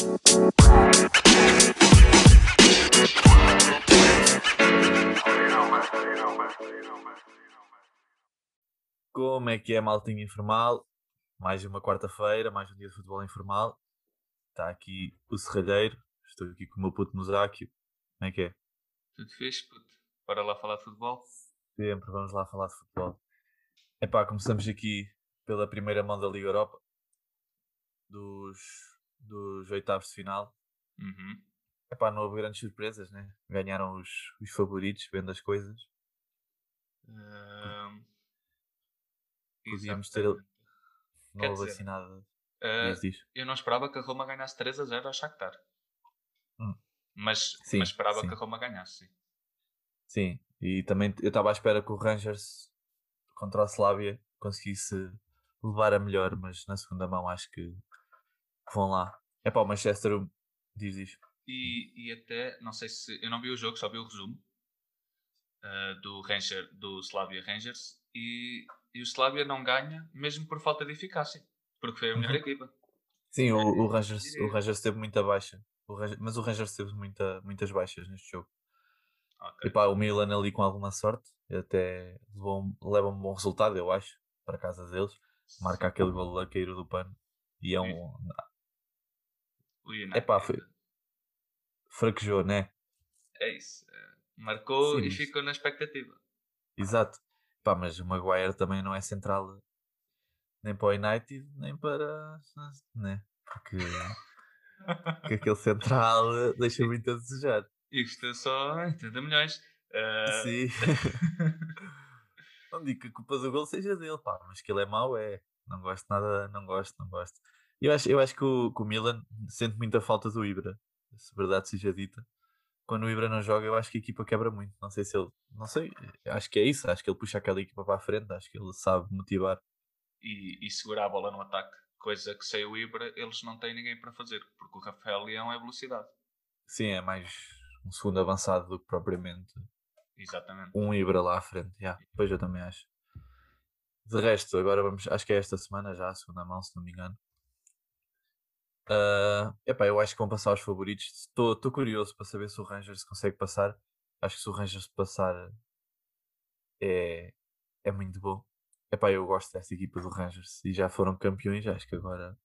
Como é que é, maltinha informal? Mais uma quarta-feira, mais um dia de futebol informal. Está aqui o Serralheiro. Estou aqui com o meu puto Musáquio. Como é que é? Tudo fixe, puto. Bora lá falar de futebol? Sempre, vamos lá falar de futebol. Epá, começamos aqui pela primeira mão da Liga Europa. Dos, dos oitavos de final. Uhum. Epá, não houve grandes surpresas, né? Ganharam os, os favoritos, vendo as coisas. Podíamos ter... Não Quer houve dizer, assim nada. Ah, diz. eu não esperava que a Roma ganhasse 3 a 0 ao Shakhtar. Hum. Mas, Sim, mas esperava sim. que a Roma ganhasse, sim. Sim, e também eu estava à espera que o Rangers contra o Slavia conseguisse levar a melhor, mas na segunda mão acho que vão lá. É para o Manchester, diz diz. E, e até, não sei se. Eu não vi o jogo, só vi o resumo ah, do, Ranger, do Slavia Rangers. E, e o Slavia não ganha, mesmo por falta de eficácia. Porque foi a melhor Uhum. equipa. Sim, o, o, Rangers, o. Rangers teve muita baixa, O Rangers- mas o Rangers teve muita, muitas baixas neste jogo. Ok. E pá, o Milan ali com alguma sorte, até levou um- leva um bom resultado, eu acho, para casa deles. Marca aquele gol a cair do pano. E é um. O United. Epá, foi- fraquejou, né? É isso. eh, Marcou Sim, e ficou na expectativa. Exato. Pá, mas o Maguire também não é central nem para o United, nem para. Né? Porque, porque aquele central eh, deixa muito a desejar. Isto é só 80 milhões. Eh, Sim. não digo que a culpa do gol seja dele, pá, mas que ele é mau, é. Não gosto nada, não gosto, não gosto. Eu acho, eu acho que, o, que o Milan sente muita falta do Ibra, se verdade seja dita. Quando o Ibra não joga, eu acho que a equipa quebra muito. Não sei se ele. Não sei, acho que é isso. Acho que ele puxa aquela equipa para a frente, acho que ele sabe motivar. e, e segurar a bola no ataque. Coisa que sem o Ibra eles não têm ninguém para fazer. Porque o Rafael Leão é velocidade. Sim, é mais um segundo avançado do que propriamente Exatamente. um Ibra lá à frente. Yeah, pois eu também acho. De resto, agora vamos, acho que é esta semana já, a segunda mão, se não me engano. Ah, epá, eu acho que vão passar os favoritos. Estou curioso para saber se o Rangers consegue passar. Acho que se o Rangers passar é, é muito bom. Epá, eu gosto desta equipa do Rangers e já foram campeões, acho que agora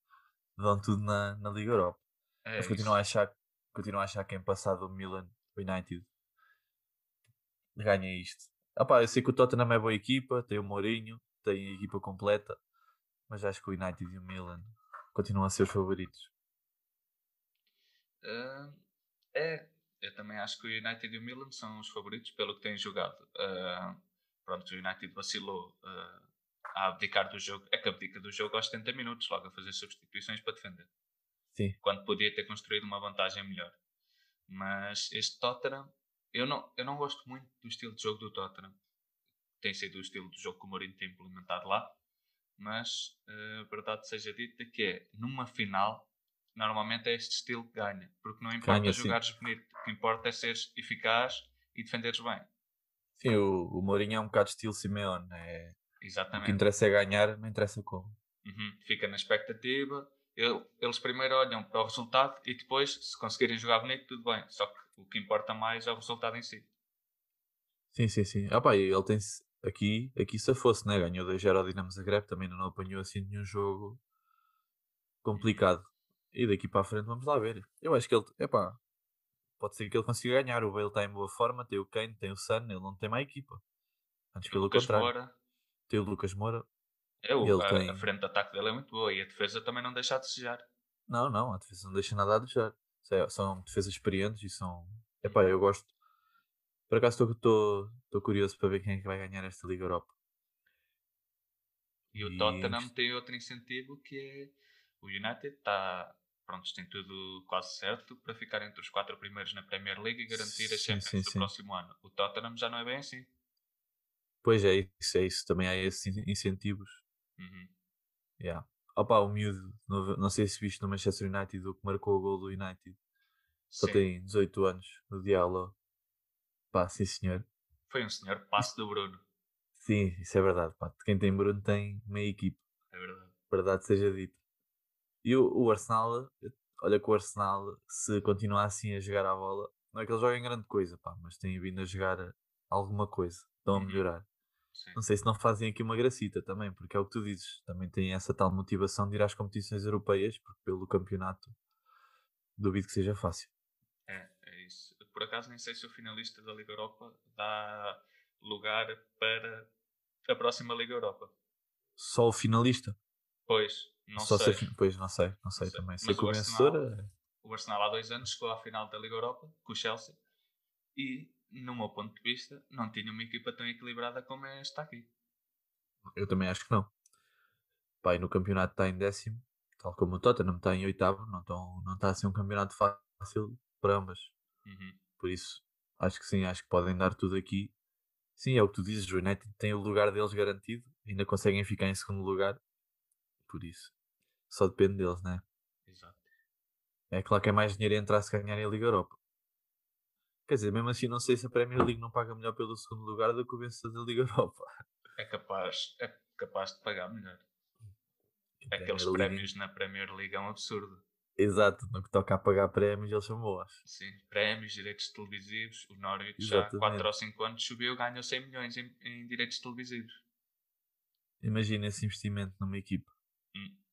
dão tudo na, na Liga Europa. É Mas continuo a achar, continuo a achar que em passado o Milan United ganha isto. Ah pá, eu sei que o Tottenham é boa equipa, tem o Mourinho, tem a equipa completa, mas acho que o United e o Milan continuam a ser os favoritos. Ah, é, eu também acho que o United e o Milan são os favoritos pelo que têm jogado. Ah, pronto, o United vacilou ah, a abdicar do jogo. É que abdica do jogo aos 70 minutos, logo a fazer substituições para defender. Sim. Quando podia ter construído uma vantagem melhor. Mas este Tottenham, eu não, eu não gosto muito do estilo de jogo do Tottenham. Tem sido o estilo de jogo que o Mourinho tem implementado lá. Mas a verdade seja dita que é, numa final, normalmente é este estilo que ganha. Porque não importa Ganha, sim. jogares bonito. O que importa é seres eficaz e defenderes bem. Sim, o, o Mourinho é um bocado estilo Simeone, é, o que Exatamente. interessa é ganhar, não interessa como. Uhum. Fica na expectativa. Eu- Eles primeiro olham para o resultado e depois, se conseguirem jogar bonito, tudo bem. Só que o que importa mais é o resultado em si. Sim, sim, sim. Ah pá, ele tem aqui, aqui se fosse, né? Ganhou 2-0 ao Dinamo Zagreb, também não apanhou assim nenhum jogo complicado. E daqui para a frente vamos lá ver. Eu acho que ele, epá, pode ser que ele consiga ganhar. O Bale está em boa forma, tem o Kane, tem o Sun, ele não tem má equipa. Antes pelo Lucas contrário, Moura, tem o Lucas Moura. é o, ele a, tem- a frente de ataque dele é muito boa e a defesa também não deixa a desejar. Não, não, a defesa não deixa nada a desejar. São- São defesas experientes e são. Epá, eu gosto. Por acaso estou curioso para ver quem é que vai ganhar esta Liga Europa. E o E- Tottenham tem outro incentivo que é o United está. Pronto, tem tudo quase certo para ficar entre os quatro primeiros na Premier League e garantir a Champions sim, do sim. próximo ano. O Tottenham já não é bem assim. Pois é, isso, é isso. Também há esses in- incentivos. Uhum. Yeah. Opa, o miúdo, não, não sei se viste no Manchester United o que marcou o gol do United. Só tem 18 anos, o Diallo. Pá, sim senhor. Foi um senhor passo do Bruno. Sim, isso é verdade. Pá. Quem tem Bruno tem meia equipe. É verdade. Verdade seja dita. E o, o Arsenal, olha que o Arsenal, se continuar assim a jogar a bola, não é que eles joguem grande coisa, pá, mas têm vindo a jogar alguma coisa, estão a Uhum. melhorar. Sim. Não sei se não fazem aqui uma gracita também, porque é o que tu dizes, também têm essa tal motivação de ir às competições europeias, porque pelo campeonato duvido que seja fácil. É, é isso. Por acaso nem sei se o finalista da Liga Europa dá lugar para a próxima Liga Europa. Só o finalista? Pois, não Só sei. fin- Pois, não sei, não sei sei. também. Sei Mas que o vencedor Arsenal- é- O Arsenal há dois anos chegou à final da Liga Europa com o Chelsea e, no meu ponto de vista, não tinha uma equipa tão equilibrada como é esta aqui. Eu também acho que não. E no campeonato está em décimo, tal como o Tottenham está em oitavo, não, tão, não está a ser um campeonato fácil para ambas. Uhum. Por isso, acho que sim, acho que podem dar tudo aqui. Sim, é o que tu dizes, o United tem o lugar deles garantido, ainda conseguem ficar em segundo lugar. Por isso, só depende deles, né? Exato. É claro que é mais dinheiro entrar se ganharem a Liga Europa. Quer dizer, mesmo assim, não sei se a Premier League não paga melhor pelo segundo lugar do que o vencedor da Liga Europa. É capaz, é capaz de pagar melhor. A Aqueles Premier League- prémios na Premier League é um absurdo. Exato, no que toca a pagar prémios, eles são boas. Sim, prémios, direitos televisivos. O Norwich já há Exatamente. 4 ou 5 anos subiu e ganhou 100 milhões em, em direitos televisivos. Imagina esse investimento numa equipa.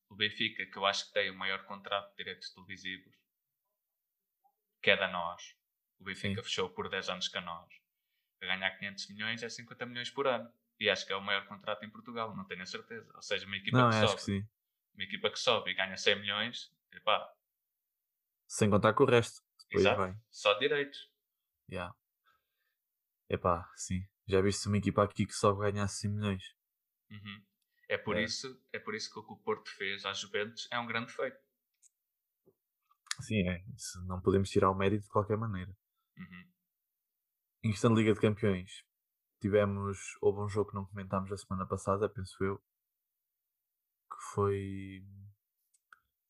O Benfica, que eu acho que tem o maior contrato de direitos televisivos, que é da nós. O Benfica Sim. fechou por 10 anos com a nós. A ganhar 500 milhões é 50 milhões por ano. E acho que é o maior contrato em Portugal, não tenho a certeza. Ou seja, uma equipa Não, que sobe. que. Uma equipa que sobe e ganha 100 milhões, epá, Sem contar com o resto. Depois exato, vai. só direitos. Yeah. Epá, sim. Já viste uma equipa aqui que só ganhasse 100 milhões? Uhum. É, por É. Isso, é por isso que o que o Porto fez às Juventus é um grande feito. Sim, é. Isso não podemos tirar o mérito de qualquer maneira. Uhum. Em questão de Liga de Campeões, tivemos. Houve um jogo que não comentámos a semana passada, penso eu. Que foi.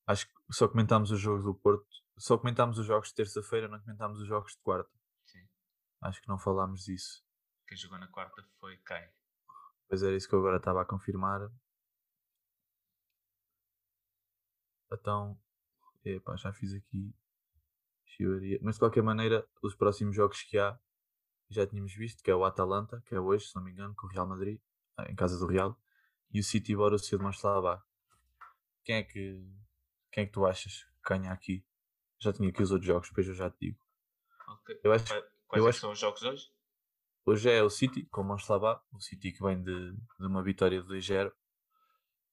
Acho que só comentámos os jogos do Porto. Só comentámos os jogos de terça-feira, não comentámos os jogos de quarta. Sim. Acho que não falámos disso. Quem jogou na quarta foi quem? Pois era isso que eu agora estava a confirmar. Então, epá, já fiz aqui. chivaria. Mas de qualquer maneira, os próximos jogos que há, já tínhamos visto, que é o Atalanta, que é hoje, se não me engano, com o Real Madrid, ah, em casa do Real, e o City Borussia de Mönchengladbach. Quem é que quem é que tu achas que ganha aqui? Já tinha aqui os outros jogos, depois eu já te digo. Ok. Eu acho, Qua- Quais eu é que acho- são os jogos hoje? Hoje é o City com o Mönchengladbach, o City que vem de, de uma vitória de 2-0.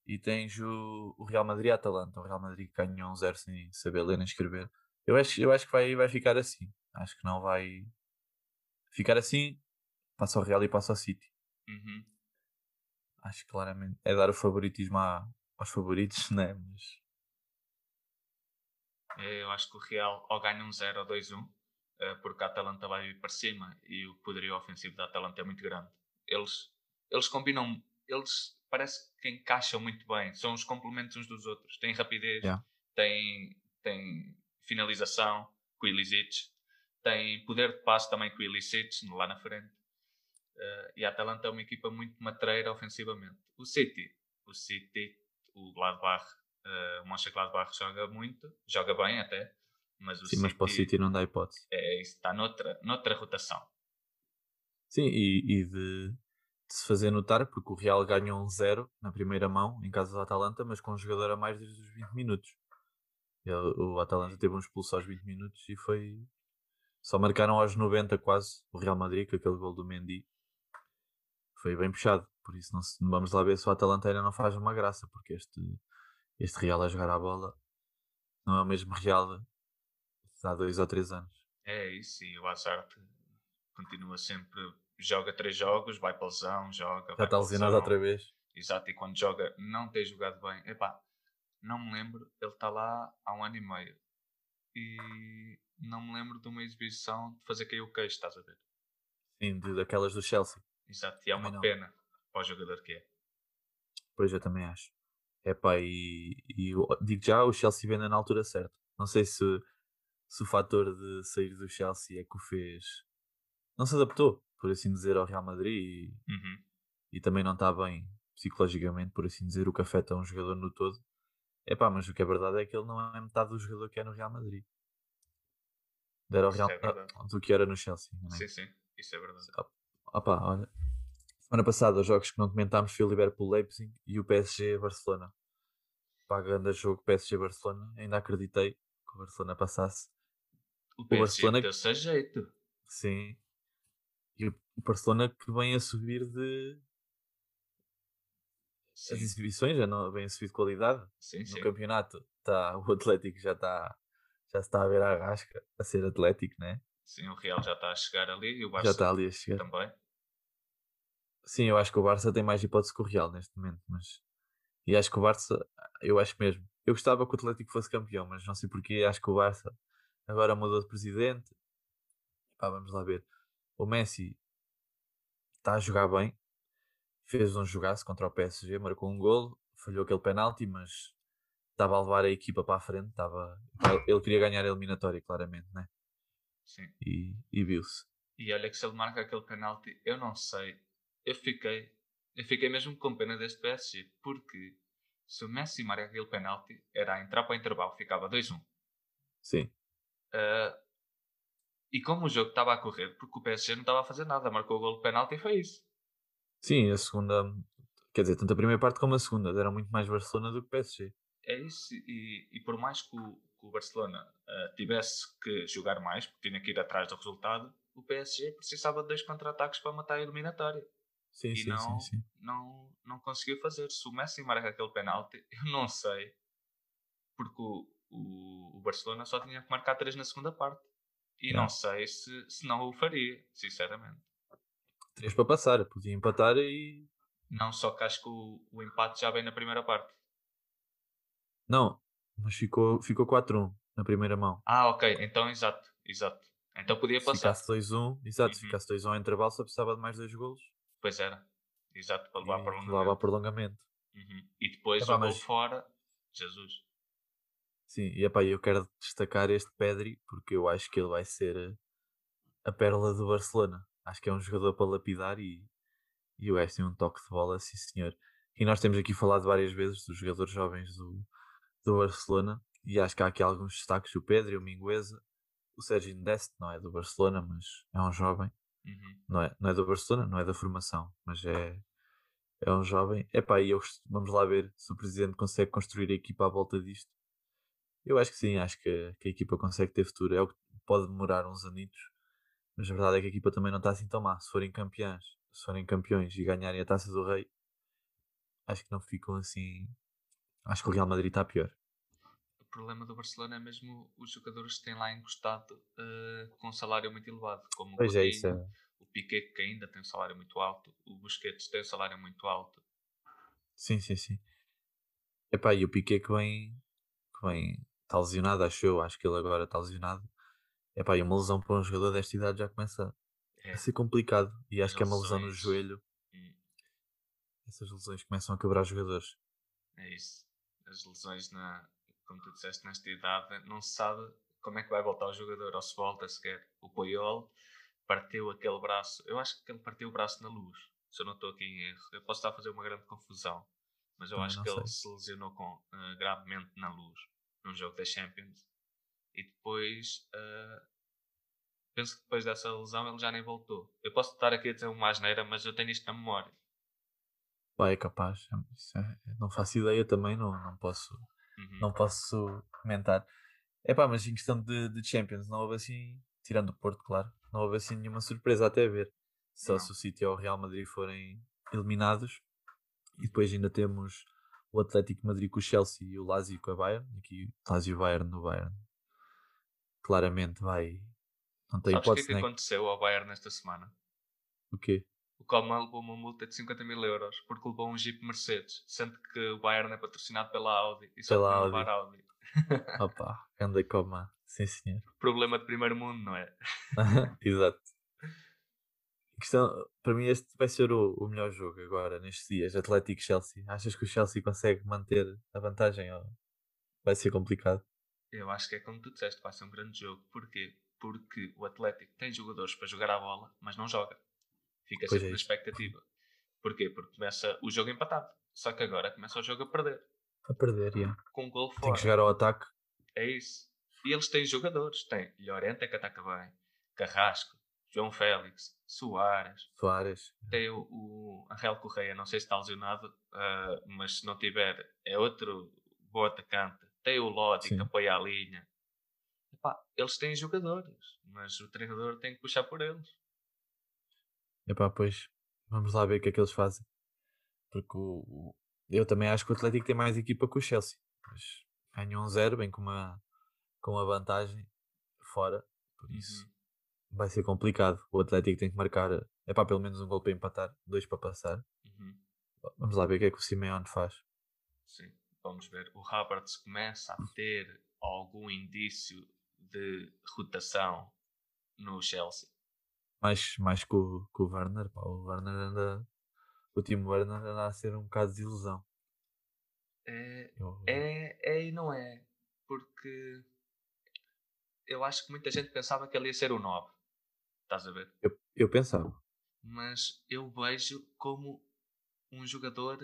E tens o, o Real Madrid e a Atalanta. O Real Madrid que ganhou 1-0 sem saber ler nem escrever. Eu acho, eu acho que vai, vai ficar assim. Acho que não vai ficar assim. Passa o Real e passa o City. Uhum. Acho que claramente é dar o favoritismo à- aos favoritos, né? Mas É, Eu acho que o Real ou ganha um 0 ou 2-1, eh, porque a Atalanta vai vir para cima e o poderio ofensivo da Atalanta é muito grande. Eles, eles combinam, eles parece que encaixam muito bem, são os complementos uns dos outros. Têm rapidez, Yeah. têm, têm finalização com o Ilicic, têm poder de passe também com o Ilicic lá na frente. Eh, e a Atalanta é uma equipa muito matreira ofensivamente. O City, o City, o Gladbach, eh, o Mönchengladbach joga muito, joga bem até, mas o sim, mas para o City não dá hipótese. é, está noutra, noutra rotação. Sim, e, e de, de se fazer notar, porque o Real ganhou um 0 na primeira mão, em casa do Atalanta, mas com um jogador a mais desde os 20 minutos. E o Atalanta teve um expulso aos 20 minutos e foi. Só marcaram aos 90 quase o Real Madrid, com aquele gol do Mendy. Foi bem puxado, por isso não se- vamos lá ver se o Atalanta ainda não faz uma graça, porque este, este Real a jogar a bola não é o mesmo Real há dois ou três anos. É isso, e o Hazard continua sempre, joga três jogos, vai para lesão, joga. Já está lesionado outra vez. Exato, e quando joga não tem jogado bem. Epá, não me lembro, ele está lá há um ano e meio. E não me lembro de uma exibição de fazer cair o queixo, estás a ver? Sim, de, daquelas do Chelsea. Exato, e é uma não. pena para o jogador que é. Pois eu também acho. Epá, e, e digo já, o Chelsea vende na altura certa. Não sei se, se o fator de sair do Chelsea é que o fez. Não se adaptou, por assim dizer, ao Real Madrid e, Uhum. e também não está bem psicologicamente, por assim dizer, o que afeta um jogador no todo. É pá, mas o que é verdade é que ele não é metade do jogador que é no Real Madrid. Era o Real, é ah, do que era no Chelsea. É? Sim, sim, isso é verdade. Ah pá, olha. Semana passada, os jogos que não comentámos foi o Liverpool Leipzig e o PSG Barcelona. Pá, grande jogo PSG Barcelona. Ainda acreditei que o Barcelona passasse. O Barcelona- deu-se a jeito. Sim. E o o Barcelona que vem a subir de. Sim, As exibições já não vem a subir de qualidade. sim, No sim. campeonato tá, o Atlético já está. Já está a ver a rasca a ser Atlético, né? Sim, o Real já está a chegar ali e o Já Barça está ali a chegar. também. Sim, eu acho que o Barça tem mais hipótese que o Real neste momento, mas. E acho que o Barça, eu acho mesmo. Eu gostava que o Atlético fosse campeão, mas não sei porquê. Acho que o Barça agora mudou de presidente. Pá, vamos lá ver. O Messi está a jogar bem. Fez um jogaço contra o PSG, marcou um golo, falhou aquele penalti, mas estava a levar a equipa para a frente. Estava... Ele queria ganhar a eliminatória, claramente, né? Sim. E, e viu-se. E olha que se ele marca aquele penalti, eu não sei. Eu fiquei, eu fiquei mesmo com pena deste PSG, porque se o Messi marca aquele penalti, era a entrar para o intervalo, ficava 2-1. Sim. Ah, e como o jogo estava a correr, porque o PSG não estava a fazer nada, marcou o gol de penalti e foi isso. Sim, a segunda, quer dizer, tanto a primeira parte como a segunda deram muito mais Barcelona do que PSG. É isso, e, e por mais que o, que o Barcelona ah, tivesse que jogar mais, porque tinha que ir atrás do resultado, o PSG precisava de dois contra-ataques para matar a eliminatória. Sim, e sim, não, sim, sim. não, não conseguiu fazer. Se o Messi marca aquele penalti, eu não sei, porque o, o, o Barcelona só tinha que marcar três na segunda parte. E Não. não sei se, se não o faria, sinceramente. Três para passar, podia empatar e. Não só que acho que o, o empate já vem na primeira parte. Não, mas ficou, ficou 4-1 na primeira mão. Ah, ok, então exato, exato. Então podia Se passar. ficasse 2-1, exato, se Uhum. ficasse 2-1 ao intervalo só precisava de mais dois golos Pois era. Exato, para levar e para o levava prolongamento. Uhum. E depois Epá, o gol mas- fora. Jesus. Sim, e epá, eu quero destacar este Pedri porque eu acho que ele vai ser eh, a pérola do Barcelona. Acho que é um jogador para lapidar e, e o gajo tem um toque de bola, sim senhor. E nós temos aqui falado várias vezes dos jogadores jovens do, do Barcelona e acho que há aqui alguns destaques: o Pedri, o Mingueza, o Sérgio Dest, não é do Barcelona, mas é um jovem. Uhum. não é, não é do Barcelona, não é da formação, mas é, é um jovem. Epá, e eu vamos lá ver se o presidente consegue construir a equipa à volta disto. Eu acho que sim, acho que, que a equipa consegue ter futuro. É o que pode demorar uns anitos, mas a verdade é que a equipa também não está assim tão má. Se forem campeões, se forem campeões e ganharem a taça do rei, acho que não ficam assim. Acho que o Real Madrid está pior. O problema do Barcelona é mesmo os jogadores que têm lá encostado eh, com um salário muito elevado. Como Pois o é, isso Coutinho, é. o Piquet que ainda tem um salário muito alto, o Busquets tem um salário muito alto. Sim, sim, sim. Epá, e o Piquet que vem, que vem, está lesionado, acho eu, acho que ele agora está lesionado. Epá, e uma lesão para um jogador desta idade já começa É, a ser complicado. E acho As que é uma lesão no joelho. hum, Essas lesões começam a quebrar jogadores. é isso. As lesões, na, como tu disseste, nesta idade, não se sabe como é que vai voltar o jogador, ou se volta sequer. O Poiol partiu aquele braço, eu acho que ele partiu o braço na luz, se eu não estou aqui em erro. Eu posso estar a fazer uma grande confusão, mas eu Também acho que ele sei. se lesionou com, eh, gravemente na luz, num jogo da Champions. E depois, eh, penso que depois dessa lesão ele já nem voltou. Eu posso estar aqui a dizer uma asneira, mas eu tenho isto na memória. Pá, é capaz. Isso é- não faço ideia também, não, não posso Uhum. não posso comentar. Epá, mas em questão de, de Champions, não houve assim, tirando o Porto, claro, não houve assim nenhuma surpresa até ver. Só Não. se o City ou o Real Madrid forem eliminados. E depois ainda temos o Atlético Madrid com o Chelsea e o Lazio com a Bayern. Aqui, Lazio e Bayern no Bayern. Claramente vai. Não tem Sabes o que é hipótese, que né? aconteceu ao Bayern nesta semana? O quê? O Coman levou uma multa de 50 mil euros porque levou um Jeep Mercedes, sendo que o Bayern é patrocinado pela Audi e só Pela Audi. levar Audi. Opa, anda coma. Sim, senhor. Problema de primeiro mundo, não é? Exato. Questão, para mim este vai ser o, o melhor jogo agora, nestes dias, Atlético Chelsea. Achas que o Chelsea consegue manter a vantagem ou vai ser complicado? Eu acho que é como tu disseste, vai ser um grande jogo. Porquê? Porque o Atlético tem jogadores para jogar a bola, mas não joga. Fica Pois sempre é na expectativa. Porquê? Porque começa o jogo empatado. Só que agora começa o jogo a perder. A perder, yeah. com um gol Tem fora. que chegar ao ataque. É isso. E eles têm jogadores. Tem Llorente que ataca bem, Carrasco, João Félix, Soares. Soares. Tem o, o Angel Correia, não sei se está lesionado, ah, mas se não tiver, é outro bom atacante. Tem o Lodi que Sim. apoia a linha. Epá, eles têm jogadores, mas o treinador tem que puxar por eles. Epá, pois vamos lá ver o que é que eles fazem. Porque o, o- eu também acho que o Atlético tem mais equipa que o Chelsea. Mas ganhou um zero, bem com uma, com uma vantagem fora. Por isso Uhum. Vai ser complicado. O Atlético tem que marcar, é pá, pelo menos um gol para empatar, dois para passar. Uhum. Vamos lá ver o que é que o Simeone faz. Sim, vamos ver. O Havertz começa a ter algum indício de rotação no Chelsea. Mais, mais que o, que o Werner, pá, o Werner anda. O time Werner anda a ser um bocado de ilusão. É, Eu- é, é e não é. Porque eu acho que muita gente pensava que ele ia ser o 9. Estás a ver? eu, eu pensava. Mas eu vejo como um jogador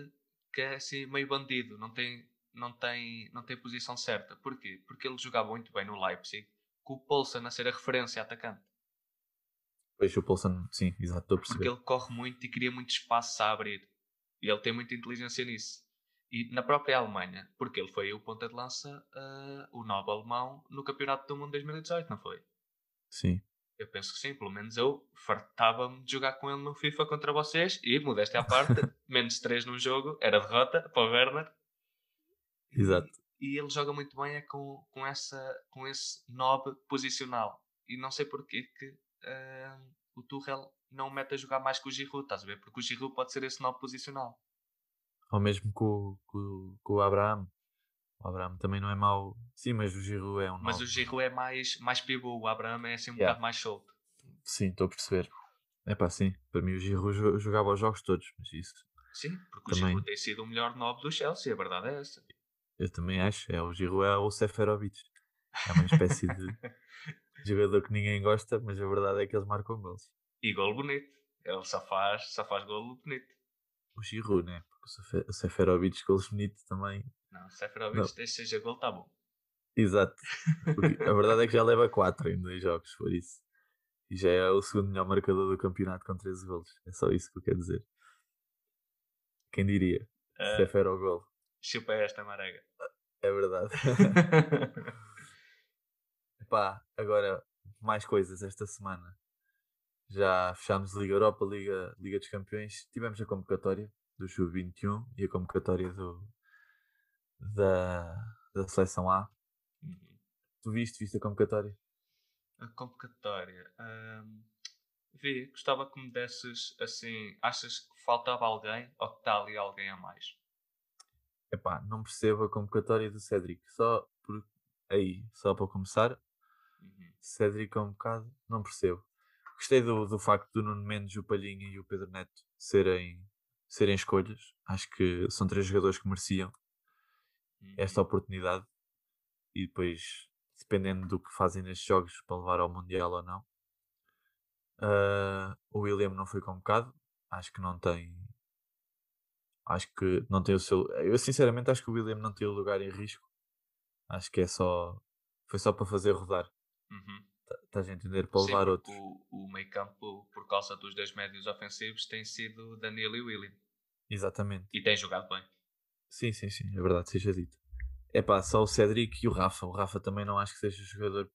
que é assim meio bandido, não tem, não tem, não tem posição certa. Porquê? Porque ele jogava muito bem no Leipzig, com o Poulsen a ser a referência atacante. Pois o Poulsen, sim, exato, estou a Porque perceber. ele corre muito e cria muito espaço a abrir. E ele tem muita inteligência nisso. E na própria Alemanha, porque ele foi o ponta de lança, ah, o novo alemão, no Campeonato do Mundo 2018, não foi? Sim. Eu penso que sim, pelo menos eu fartava-me de jogar com ele no FIFA contra vocês e, modéstia à parte, menos 3 num jogo, era derrota para o Werner. Exato. E, ele joga muito bem é com, com, essa, com esse nob posicional. E não sei porque que ah, o Tuchel não mete a jogar mais com o Giroud, estás a ver? Porque o Giroud pode ser esse nob posicional. Ou mesmo com, com, com o Abraham. O Abraham também não é mau. Sim, mas o Giroud é um Mas o nove. Giroud é mais, mais pivô, o Abraham é assim um Yeah. bocado mais solto. Sim, estou a perceber. É pá, sim. Para mim o Giroud jo- jogava os jogos todos, mas isso Sim, porque o Também. Giroud tem sido o melhor nob do Chelsea, a verdade é essa. eu também acho. É, o Giroud é o Seferovic. É uma espécie de jogador que ninguém gosta, mas a verdade é que eles marcam gols. E gol bonito. Ele só faz, só faz golo bonito. O Giroud, né? Porque o Sefe- o Seferovic, gols bonitos também. Não, Seferovic, Não. desde seja gol, está bom. Exato. A verdade é que já leva 4 em dois jogos, por isso. E já é o segundo melhor marcador do campeonato com 13 golos. É só isso que eu quero dizer. Quem diria? Ah, Sefero gol. chupa esta marega. É verdade. Pá, agora mais coisas esta semana. Já fechámos Liga Europa, Liga, Liga dos Campeões. Tivemos a convocatória do Sub-21 e a convocatória do, da, da Seleção A. Uhum. Tu viste, viste a convocatória? A convocatória. ahm, vi, gostava que me desses assim. Achas que faltava alguém ou que está ali alguém a mais? Epá, não percebo a convocatória do Cédric. Só por aí, só para começar, Uhum. Cédric é um bocado, não percebo. Gostei do, do facto do Nuno Mendes, o Palhinha e o Pedro Neto serem, serem escolhas. Acho que são três jogadores que mereciam Uhum. esta oportunidade e depois, dependendo do que fazem nestes jogos, para levar ao Mundial ou não. Ah, o William não foi convocado, acho que não tem. Acho que não tem o seu. Eu sinceramente acho que o William não tem o lugar em risco. Acho que é só. Foi só para fazer rodar. Uhum. Tá- Estás a entender? Para levar outros. O, o meio campo, por causa dos dois médios ofensivos, tem sido Danilo e William. Exatamente. E tem jogado bem. Sim, sim, sim, é verdade, seja dito. É pá, só o Cédric e o Rafa. O Rafa também não acho que seja jogador.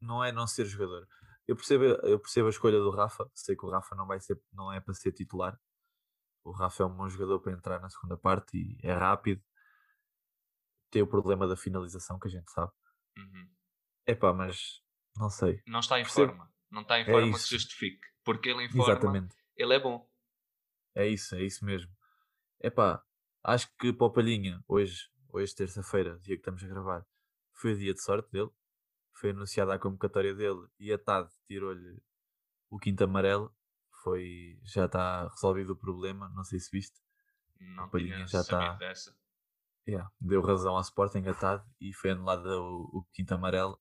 Não é não ser jogador. Eu percebo, eu percebo a escolha do Rafa. Sei que o Rafa não vai ser, não é para ser titular. O Rafa é um bom jogador para entrar na segunda parte e é rápido. Tem o problema da finalização que a gente sabe. Uhum. É pá, mas não sei. Não está em Percebo. forma. Não está em É forma que isso. justifique. Porque ele em forma, Exatamente. ele é bom. É isso, é isso mesmo. Epá, acho que para o Palhinha, hoje, hoje terça-feira, dia que estamos a gravar, foi o dia de sorte dele. Foi anunciada a convocatória dele e a TAD tirou-lhe o quinto amarelo. Foi, já está resolvido o problema, não sei se viste. Não O Palhinha já tá- dessa. Yeah, deu razão ao Sporting a TAD e foi anulado o, o quinto amarelo,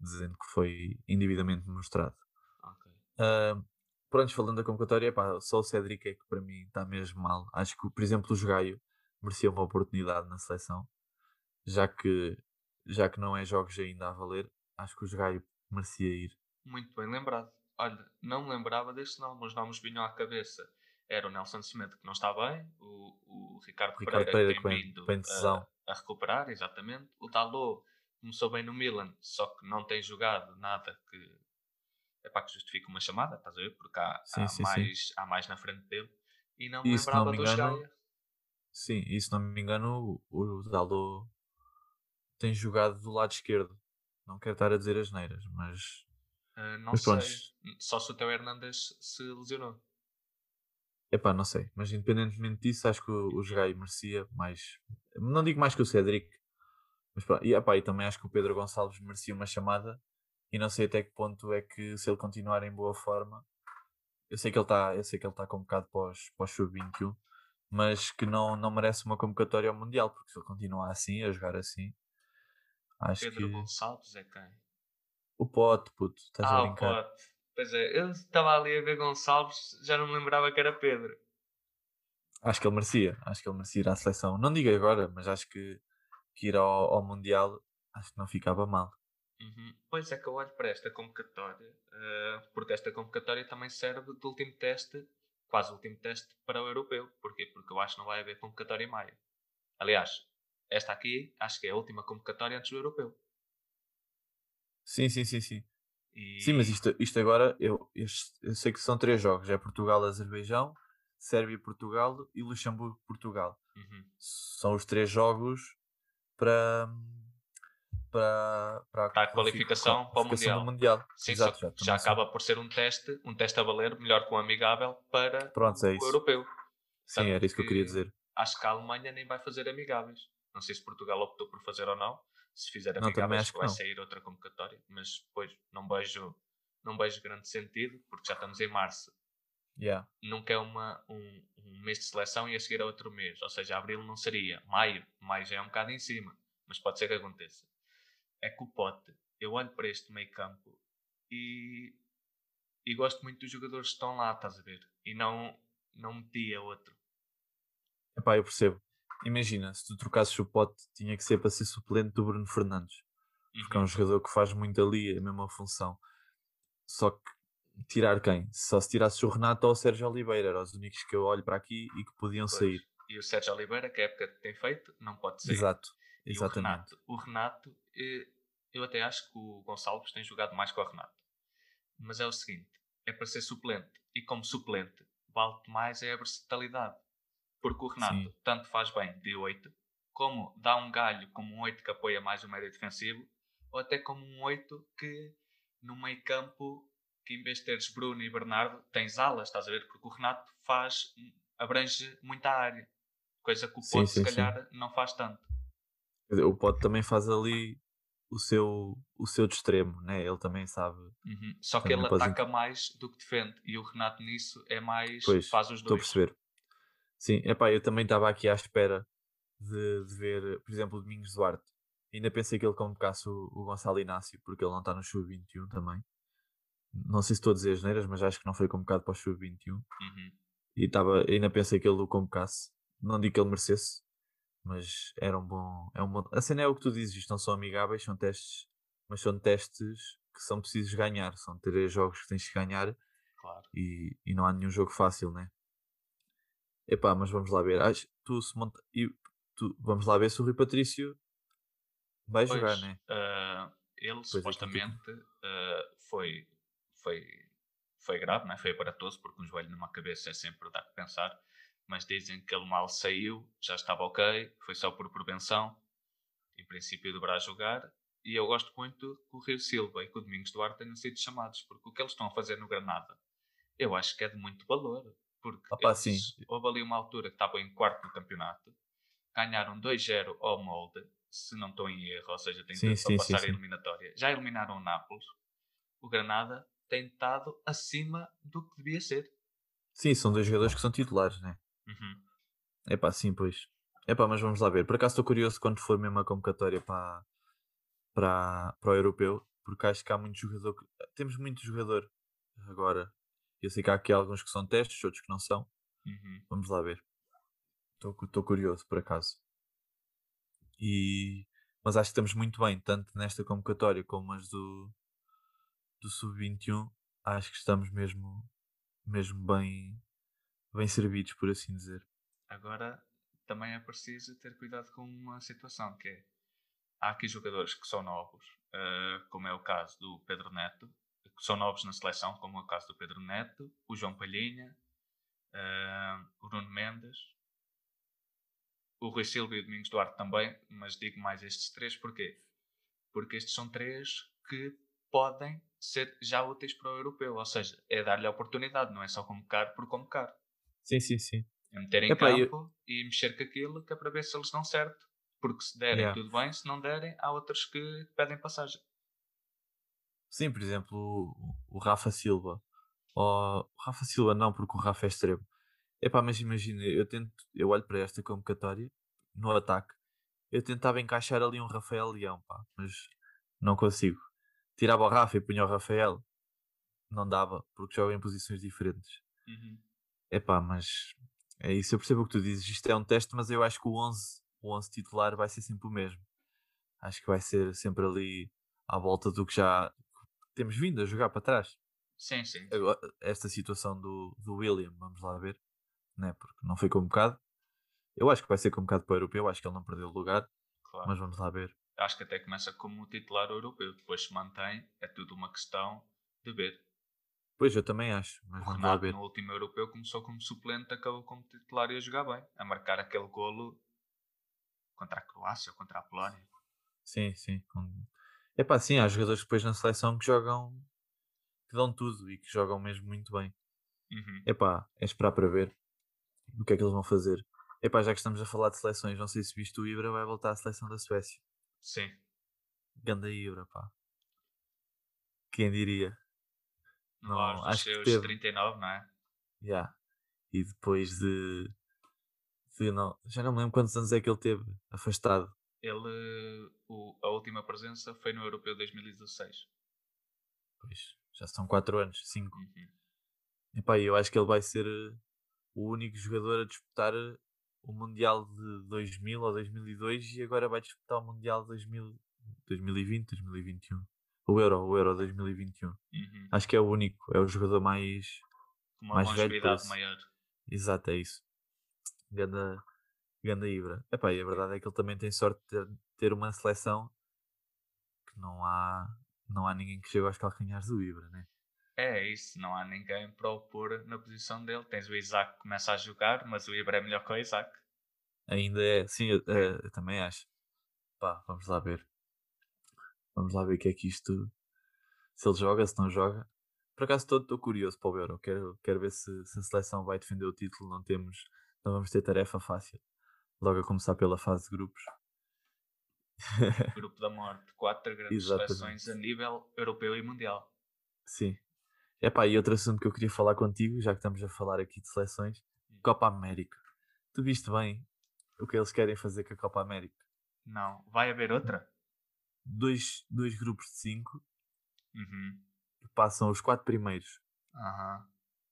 dizendo que foi indevidamente mostrado. Ok. Uh, pronto, falando da convocatória, epá, só o Cédric é que para mim está mesmo mal. Acho que, por exemplo, o Jogaio merecia uma oportunidade na seleção, já que, já que não é jogos ainda a valer, acho que o Jogaio merecia ir. Muito bem lembrado. Olha, não me lembrava deste nome, os nomes vinham à cabeça. Era o Nelson Semedo que não está bem, o, o Ricardo, Ricardo Pereira, Pereira que tem a- vindo a a, recuperar, exatamente. O Dalot começou bem no Milan, só que não tem jogado nada que é para que justifique uma chamada, estás a ver? Porque há, Sim, há sim, sim. mais, há mais na frente dele. E não me se não lembrava me do engano, Gaia. Sim, e se não me engano, o, o Dalot tem jogado do lado esquerdo. Não quero estar a dizer as neiras, mas Ah, não Mas sei. prontos. Só se o Teo Hernandes se lesionou. epá, não sei. Mas independentemente disso, acho que o, o Jogai merecia mais. Não digo mais que o Cedric, mas pronto. E, epá, e também acho que o Pedro Gonçalves merecia uma chamada. E não sei até que ponto é que, se ele continuar em boa forma, eu sei que ele está eu sei que ele está convocado para os, para os sub-21, mas que não, não merece uma convocatória ao Mundial, porque se ele continuar assim, a jogar assim, acho Pedro que. Gonçalves é quem? O pote, puto, estás a Ah, o brincar. Pote. Pois é, eu estava ali a ver Gonçalves, já não me lembrava que era Pedro. Acho que ele merecia, acho que ele merecia ir à seleção. Não digo agora, mas acho que, que ir ao, ao Mundial acho que não ficava mal. Uhum. Pois é que eu olho para esta convocatória, eh, porque esta convocatória também serve de último teste, quase último teste para o europeu. Porquê? Porque eu acho que não vai haver convocatória em maio. Aliás, esta aqui acho que é a última convocatória antes do europeu. Sim, sim, sim, sim. E... Sim, mas isto, isto agora, eu, este- eu sei que são três jogos: é Portugal, Azerbaijão, Sérvia, Portugal e Luxemburgo, Portugal. Uhum. São os três jogos para. Para, para, Para a qualificação para o do Mundial. Sim, Exato, já, acaba por ser um teste, um teste a valer, melhor que um amigável para Pronto, é o isso. europeu. Sim, Tanto era isso que eu queria que- dizer. Acho que a Alemanha nem vai fazer amigáveis. Não sei se Portugal optou por fazer ou não. Se fizer Não, amigáveis acho que vai não. sair outra convocatória. Mas depois não vejo, não vejo grande sentido, porque já estamos em março. Yeah. Nunca é uma, um, um mês de seleção e a seguir a outro mês. Ou seja, abril não seria. Maio. Maio já é um bocado em cima. Mas pode ser que aconteça. É que o Pote, eu olho para este meio campo e, e gosto muito dos jogadores que estão lá, estás a ver? E não, não metia outro. Epá, eu percebo. Imagina, se tu trocasses o pote, tinha que ser para ser suplente do Bruno Fernandes. Porque é um Uhum. jogador que faz muito ali a mesma função. Só que tirar quem? Só se tirasses o Renato ou o Sérgio Oliveira, eram os únicos que eu olho para aqui e que podiam Pois. sair. E o Sérgio Oliveira, que é a época que tem feito, não pode sair. Exato, E exatamente. O Renato, o Renato, eh, eu até acho que o Gonçalves tem jogado mais que o Renato. Mas é o seguinte: é para ser suplente. E como suplente, vale-te mais é a versatilidade. Porque o Renato Sim. tanto faz bem de 8, como dá um galho como um 8 que apoia mais o médio defensivo, ou até como um 8 que no meio campo, que em vez de teres Bruno e Bernardo, tens alas, estás a ver? Porque o Renato faz, abrange muita área. Coisa que o Sim, sim, se sim. calhar, não faz tanto. O pote também faz ali o seu, o seu de extremo, né? Ele também sabe. Uhum. Só que ele ataca mais do que defende. E o Renato nisso é mais. Pois, faz os Estou a dois. perceber. Sim, epá, eu também estava aqui à espera de, de ver, por exemplo, o Domingos Duarte. Ainda pensei que ele convocasse o, o Gonçalo Inácio, porque ele não está no Sub-21 também. Não sei se estou a dizer as neiras, mas acho que não foi convocado para o Sub-21. Uhum. E estava, ainda pensei que ele o convocasse. Não digo que ele merecesse, mas era um bom. É um bom... A cena é o que tu dizes, isto não são amigáveis, são testes, mas são testes que são precisos ganhar. São três jogos que tens que ganhar Claro. e, e não há nenhum jogo fácil, né? Epá, mas vamos lá ver. Acho, tu se monta... e tu- vamos lá ver se o Rui Patrício vai Pois, jogar, né? ah, ele é que supostamente ah, foi, foi, foi grave, né? foi aparatoso, porque um joelho numa cabeça é sempre dar que pensar. Mas dizem que ele mal saiu, já estava ok, foi só por prevenção. Em princípio deverá jogar. E eu gosto muito que o Rio Silva e que o Domingos Duarte tenham sido chamados, porque o que eles estão a fazer no Granada, eu acho que é de muito valor. Porque Opa, eles, sim. houve ali uma altura que estavam em quarto no campeonato, ganharam 2-0 ao molde, se não estou em erro, ou seja, tem Sim, sim, sim, passar sim. a eliminatória. Já eliminaram o Nápoles, o Granada tem estado acima do que devia ser. Sim, são dois jogadores que são titulares, né? Uhum. Epá, sim, pois. Epá, mas vamos lá ver. Por acaso estou curioso quando for mesmo a convocatória para, para, para o europeu, porque acho que há muito jogador. que- Temos muito jogador agora. Eu sei que há aqui alguns que são testes, outros que não são. Uhum. Vamos lá ver. Estou curioso, por acaso. E, mas acho que estamos muito bem, tanto nesta convocatória como as do, do Sub-21. Acho que estamos mesmo, mesmo bem, bem servidos, por assim dizer. Agora também é preciso ter cuidado com uma situação que é há aqui jogadores que são novos, uh, como é o caso do Pedro Neto, que são novos na seleção, como é o caso do Pedro Neto, o João Palhinha, uh, o Nuno Mendes, o Rui Silva e o Domingos Duarte também, mas digo mais estes três porquê? Porque estes são três que podem ser já úteis para o europeu, ou seja, é dar-lhe a oportunidade, não é só convocar por convocar. Sim, sim, sim. É meter em Epá, campo eu... e mexer com aquilo que é para ver se eles dão certo. Porque se derem, yeah. tudo bem, se não derem, há outros que pedem passagem. Sim, por exemplo, o, Rafa Silva. o Rafa Silva não, porque o Rafa é extremo. Epá, mas imagina, eu tento, eu olho para esta convocatória no ataque, eu tentava encaixar ali um Rafael Leão, pá, mas não consigo. Tirava o Rafa e punha o Rafael, não dava, porque joga em posições diferentes. Uhum. Epá, mas é isso, eu percebo o que tu dizes. Isto é um teste, mas eu acho que o 11, o 11 titular vai ser sempre o mesmo. Acho que vai ser sempre ali à volta do que já temos vindo a jogar para trás. Sim, sim. Agora, esta situação do, do William, vamos lá ver, né? porque não foi convocado. Eu acho que vai ser convocado para o europeu, acho que ele não perdeu lugar, claro. mas vamos lá ver. Acho que até começa como titular europeu, depois se mantém, é tudo uma questão de ver. Pois, eu também acho. Mas o Renato, ver. no último europeu, começou como suplente, acabou como titular e a jogar bem. A marcar aquele golo contra a Croácia, contra a Polónia. Sim, sim. É pá, sim, há jogadores depois na seleção que jogam, que dão tudo e que jogam mesmo muito bem. Uhum. É pá, é esperar para ver o que é que eles vão fazer. É pá, já que estamos a falar de seleções, não sei se viste o Ibra vai voltar à seleção da Suécia. Sim. Ganda Ibra, pá. Quem diria? Não, acho que teve. 39, não é? Yeah. E depois de, de não, já não me lembro quantos anos é que ele teve afastado. Ele, o, a última presença foi no Europeu 2016. Pois, já são 4 anos, 5. Uhum. Epá, eu acho que ele vai ser eh, o único jogador a disputar eh, o Mundial de 2000 ou 2002 e agora vai disputar o Mundial de 2000, 2020, 2021 o Euro, o Euro 2021. Uhum. Acho que é o único, é o jogador mais, Com uma mais velho. maior. Exato, é isso. Ganda, ganda Ibra. Epá, e a verdade é que ele também tem sorte de ter, ter uma seleção que não há, não há ninguém que chegue aos calcanhares do Ibra, né? É isso, não há ninguém para o pôr na posição dele. Tens o Isaac que começa a jogar, mas o Ibra é melhor que o Isaac. Ainda é, sim, eu, eu, eu também acho. Pá, vamos lá ver. Vamos lá ver o que é que isto. Se ele joga, se não joga. Por acaso estou curioso para o Euro. Quero, quero ver se, se a seleção vai defender o título. Não temos. Não vamos ter tarefa fácil. Logo a começar pela fase de grupos. Grupo da morte. Quatro grandes Exatamente. seleções a nível europeu e mundial. Sim. Epá, e outro assunto que eu queria falar contigo, já que estamos a falar aqui de seleções, hum. Copa América. Tu viste bem o que eles querem fazer com a Copa América? Não. Vai haver outra? dois, dois grupos de cinco uhum. que passam os quatro primeiros. Uhum.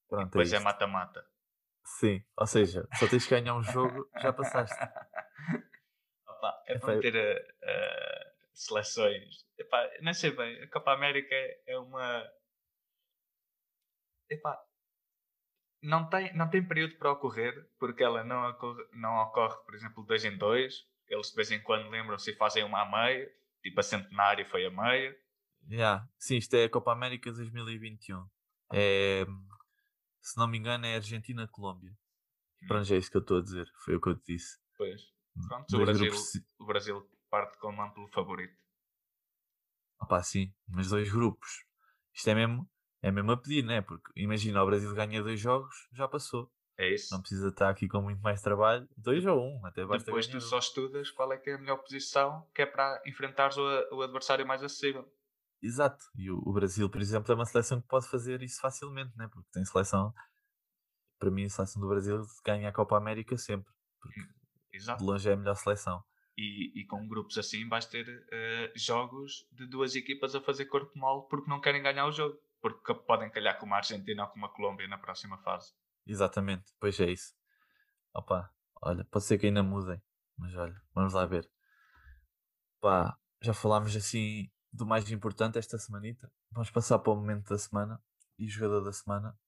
Pronto, depois é mata-mata. É Sim, ou seja, só tens que ganhar um jogo, já passaste. Opa, é para ter uh, uh, seleções. Epá, não sei bem, a Copa América é uma. Epá, não tem, não tem período para ocorrer, porque ela não ocorre, não ocorre, por exemplo, dois em dois. Eles de vez em quando lembram-se e fazem uma a meio Tipo, a centenário foi a meio. Yeah. Sim, isto é a Copa América 2021. É, se não me engano, é Argentina-Colômbia. Hum. Pronto, é isso que eu estou a dizer. Foi o que eu te disse. Pois. Pronto, o Brasil, grupos... o Brasil parte como amplo favorito. Opa, sim, mas dois grupos. Isto é mesmo, é mesmo a pedir, né? Porque imagina, o Brasil ganha dois jogos, já passou. É isso. Não precisa estar aqui com muito mais trabalho. Dois ou um, até basta Depois tu só estudas qual é que é a melhor posição que é para enfrentares o, o adversário mais acessível. Exato. E o, o, Brasil, por exemplo, é uma seleção que pode fazer isso facilmente, né? Porque tem seleção. Para mim, a seleção do Brasil ganha a Copa América sempre. Porque Exato. de longe é a melhor seleção. E, e com grupos assim vais ter uh, jogos de duas equipas a fazer corpo mole porque não querem ganhar o jogo. Porque podem calhar com uma Argentina ou com uma Colômbia na próxima fase. Exatamente, pois é isso. Opa, Olha, pode ser que ainda mudem, mas olha, vamos lá ver. Pá, já falámos assim do mais importante esta semanita. Vamos passar para o momento da semana e jogador da semana.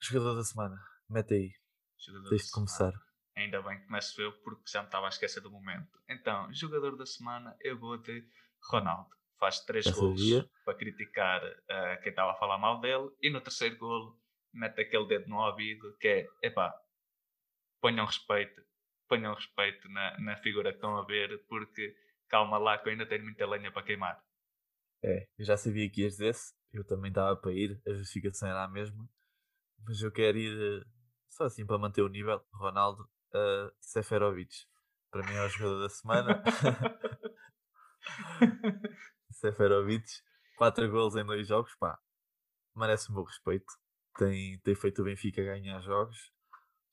Jogador da semana, mete aí. Jogador Tens de começar. Ainda bem que começo eu, porque já me estava a esquecer do momento. Então, jogador da semana, eu vou de Ronaldo. Faz três Já golos sabia. para criticar eh, quem estava a falar mal dele. E no terceiro golo, mete aquele dedo no ouvido que é, epá, ponham respeito. Ponham respeito na, na figura que estão a ver, porque calma lá que eu ainda tenho muita lenha para queimar. É, eu já sabia que ias desse, eu também estava para ir, a justificação era a mesma, mas eu quero ir eh, só assim para manter o nível. Ronaldo uh, Seferovic, para mim é o jogador da semana. Seferovic, 4 gols em 2 jogos, pá, merece o meu respeito. Tem, tem feito o Benfica ganhar jogos.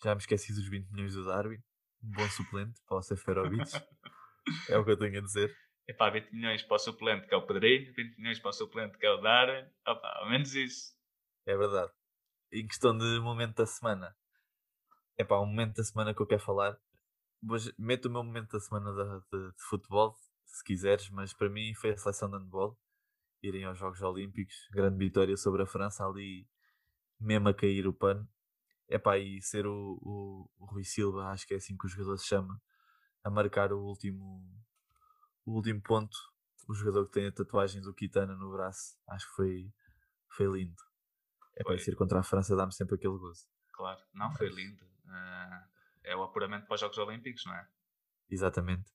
Já me esqueci dos 20 milhões do Darwin. Um bom suplente para o Seferovic. é o que eu tenho a dizer. Epá, 20 milhões para o suplente que é o Pedrinho, 20 milhões para o suplente que é o Darwin. Opá, ao menos isso. É verdade. Em questão de momento da semana, é pá, um momento da semana que eu quero falar. Meto o meu momento da semana de, de- de futebol, se quiseres, mas para mim foi a seleção de handball. Irem aos Jogos Olímpicos, grande vitória sobre a França, ali mesmo a cair o pano. É pá, e ser o, o, o Rui Silva, acho que é assim que o jogador se chama, a marcar o último, o último ponto. O jogador que tem a tatuagem do Kitana no braço, acho que foi, foi lindo. É para ser contra a França, dá-me sempre aquele gozo. Claro, não, foi lindo. Ah, é o apuramento para os Jogos Olímpicos, não é? Exatamente.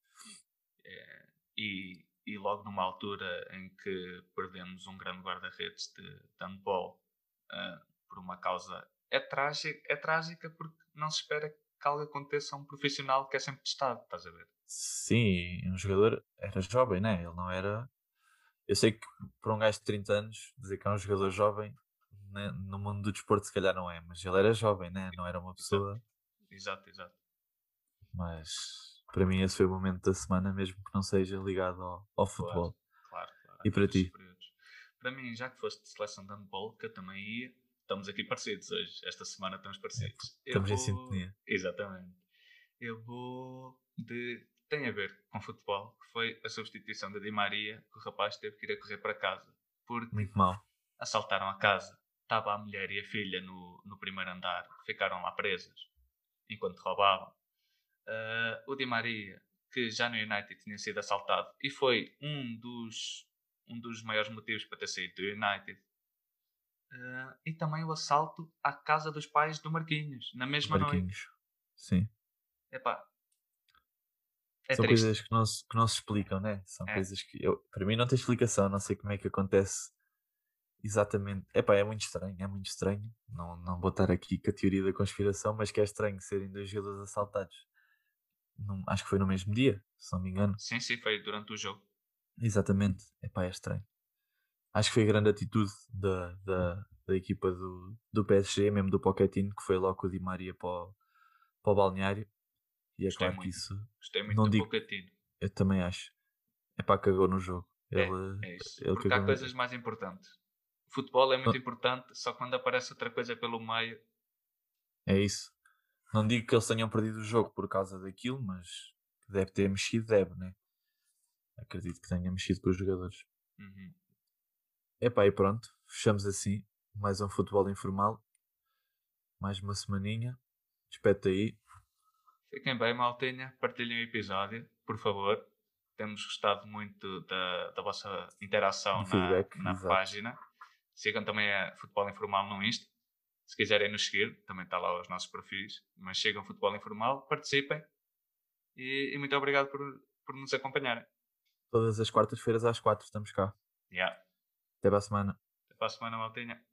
E, e logo numa altura em que perdemos um grande guarda-redes de, de handball ah, por uma causa. É trágica, é trágica porque não se espera que algo aconteça a um profissional que é sempre testado, estás a ver? Sim, um jogador era jovem, né? Ele não era. Eu sei que para um gajo de 30 anos, dizer que é um jogador jovem, né, no mundo do desporto se calhar não é, mas ele era jovem, né? Não era uma pessoa. Exato, exato. Mas para mim esse foi o momento da semana, mesmo que não seja ligado ao, ao futebol. Claro, claro. E para ti? períodos. Para mim, já que foste de seleção de handball, que eu também ia, estamos aqui parecidos hoje. Esta semana estamos parecidos. Eu Estamos em vou- sintonia. Exatamente. Eu vou de. Tem a ver com futebol, que foi a substituição da Di Maria, que o rapaz teve que ir a correr para casa. Porque Muito mal. assaltaram a casa. Estava a mulher e a filha no, no primeiro andar, ficaram lá presas enquanto roubavam. Ah, o Di Maria, que já no United tinha sido assaltado e foi um dos, um dos maiores motivos para ter saído do United. Ah, e também o assalto à casa dos pais do Marquinhos, na mesma noite. Marquinhos. Sim. Epá, é São triste. coisas que não, se, que não se explicam, né? São É. coisas que eu, para mim não tem explicação, não sei como é que acontece exatamente. Epá, é muito estranho, é muito estranho. Não, não vou estar aqui com a teoria da conspiração, mas que é estranho serem dois jogadores assaltados. Num- acho que foi no mesmo dia, se não me engano. Sim, sim, foi durante o jogo. Exatamente, epá, é estranho. Acho que foi a grande atitude da, da, da equipa do, do PSG, mesmo do Pochettino, que foi logo com o Di Maria para o, para o balneário. E é Gostei claro que muito. isso Gostei muito Não do digo- Pochettino. eu também acho. É pá, cagou no jogo. É, Ele, É isso. ele Porque há coisas mais importantes. O futebol é muito Não. importante, só quando aparece outra coisa pelo meio. É isso. Não digo que eles tenham perdido o jogo por causa daquilo, mas deve ter mexido, deve, né? Acredito que tenha mexido com os jogadores. Uhum. Epá, e pronto. Fechamos assim. Mais um futebol informal. Mais uma semaninha. Despete aí. Fiquem bem, maltinha. Partilhem o episódio, por favor. Temos gostado muito da, da vossa interação na, feedback, na exato. página. Sigam também a Futebol Informal no Insta. Se quiserem nos seguir, também está lá os nossos perfis. Mas sigam Futebol Informal, participem. E, e muito obrigado por, por nos acompanharem. Todas as quartas-feiras às quatro estamos cá. Yeah. Até para a semana. Até para a semana, maltinha.